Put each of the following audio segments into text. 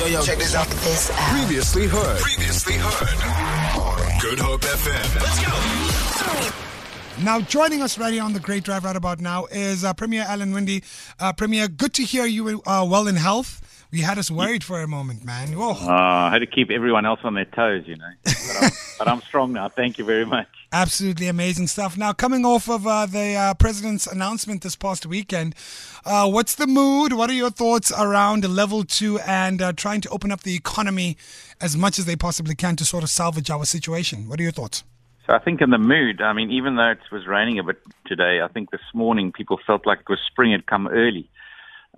Yo, yo, check this out. This out. Previously heard. Previously heard. Good Hope FM. Let's go. Now, joining us right here on the Great Drive right about now is uh, Premier Alan Winde. Uh, Premier, good to hear you uh, well in health. We had us worried for a moment, man. Whoa. Uh, I had to keep everyone else on their toes, you know. But I'm, but I'm strong now. Thank you very much. Absolutely amazing stuff. Now, coming off of uh, the uh, president's announcement this past weekend, uh, what's the mood? What are your thoughts around level two and uh, trying to open up the economy as much as they possibly can to sort of salvage our situation? What are your thoughts? So I think in the mood, I mean, even though it was raining a bit today, I think this morning people felt like it was spring had come early.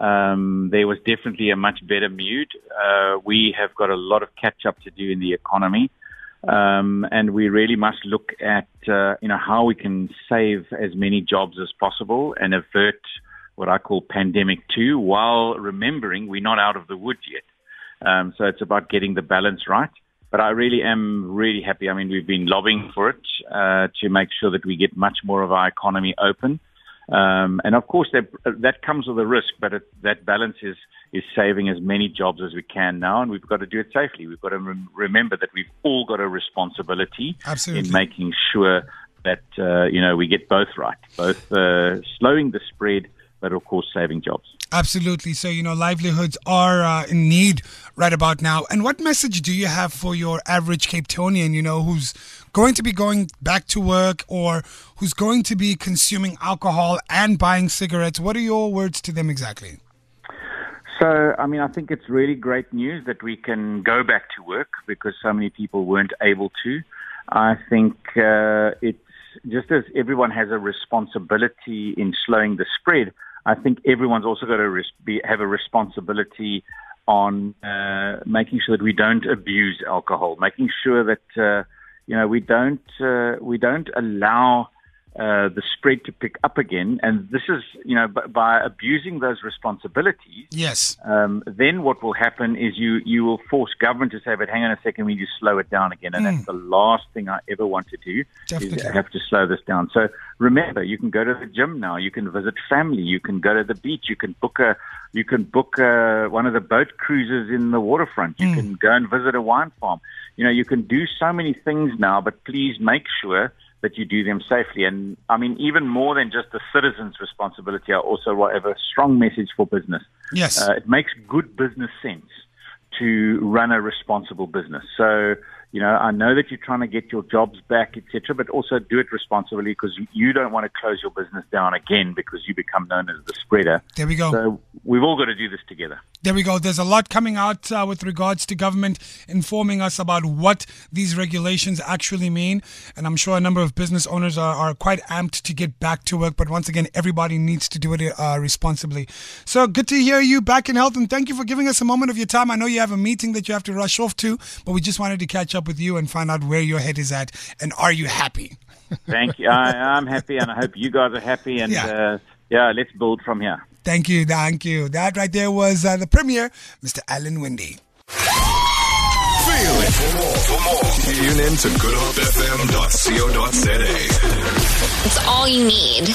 Um, there was definitely a much better mood. Uh, we have got a lot of catch up to do in the economy. Um, and we really must look at, uh, you know, how we can save as many jobs as possible and avert what I call pandemic two while remembering we're not out of the woods yet. Um, so it's about getting the balance right. But I really am really happy. I mean, we've been lobbying for it uh, to make sure that we get much more of our economy open. Um, and of course, that that comes with a risk, but it, that balance is is saving as many jobs as we can now, and we've got to do it safely. We've got to rem- remember that we've all got a responsibility Absolutely. in making sure that uh, you know we get both right, both uh, slowing the spread, but of course saving jobs. Absolutely. So, you know, livelihoods are uh, in need right about now. And what message do you have for your average Cape Townian, you know, who's going to be going back to work or who's going to be consuming alcohol and buying cigarettes? What are your words to them exactly? So, I mean, I think it's really great news that we can go back to work because so many people weren't able to. I think uh, it's just as everyone has a responsibility in slowing the spread, I think everyone's also got to res- be, have a responsibility on uh, making sure that we don't abuse alcohol, making sure that uh, you know we don't uh, we don't allow uh, the spread to pick up again. And this is you know by, by abusing those responsibilities. Yes. Um, then what will happen is you you will force government to say, "But hang on a second, we need to slow it down again." And that's the last thing I ever want to do Definitely. is have to slow this down. So remember, you can go to the gym now, you can visit family, you can go to the beach, you can book a you can book a, one of the boat cruises in the waterfront, you can go and visit a wine farm. You know, you can do so many things now, but please make sure that you do them safely. And I mean, even more than just the citizens' responsibility, I also have a strong message for business. Yes. Uh, it makes good business sense to run a responsible business. So, you know, I know that you're trying to get your jobs back, etc., but also do it responsibly because you don't want to close your business down again because you become known as the spreader. There we go. So we've all got to do this together. There we go. There's a lot coming out uh, with regards to government informing us about what these regulations actually mean. And I'm sure a number of business owners are, are quite amped to get back to work. But once again, everybody needs to do it uh, responsibly. So good to hear you back in health. And thank you for giving us a moment of your time. I know you have a meeting that you have to rush off to, but we just wanted to catch up with you and find out where your head is at. And are you happy? Thank you. I, I'm happy, and I hope you guys are happy. And Yeah. uh, yeah, let's build from here. Thank you. Thank you. That right there was uh, the premier, Mr. Alan Winde. Feel it. For more, for more, tune in to goodhopefm.co.za. It's all you need.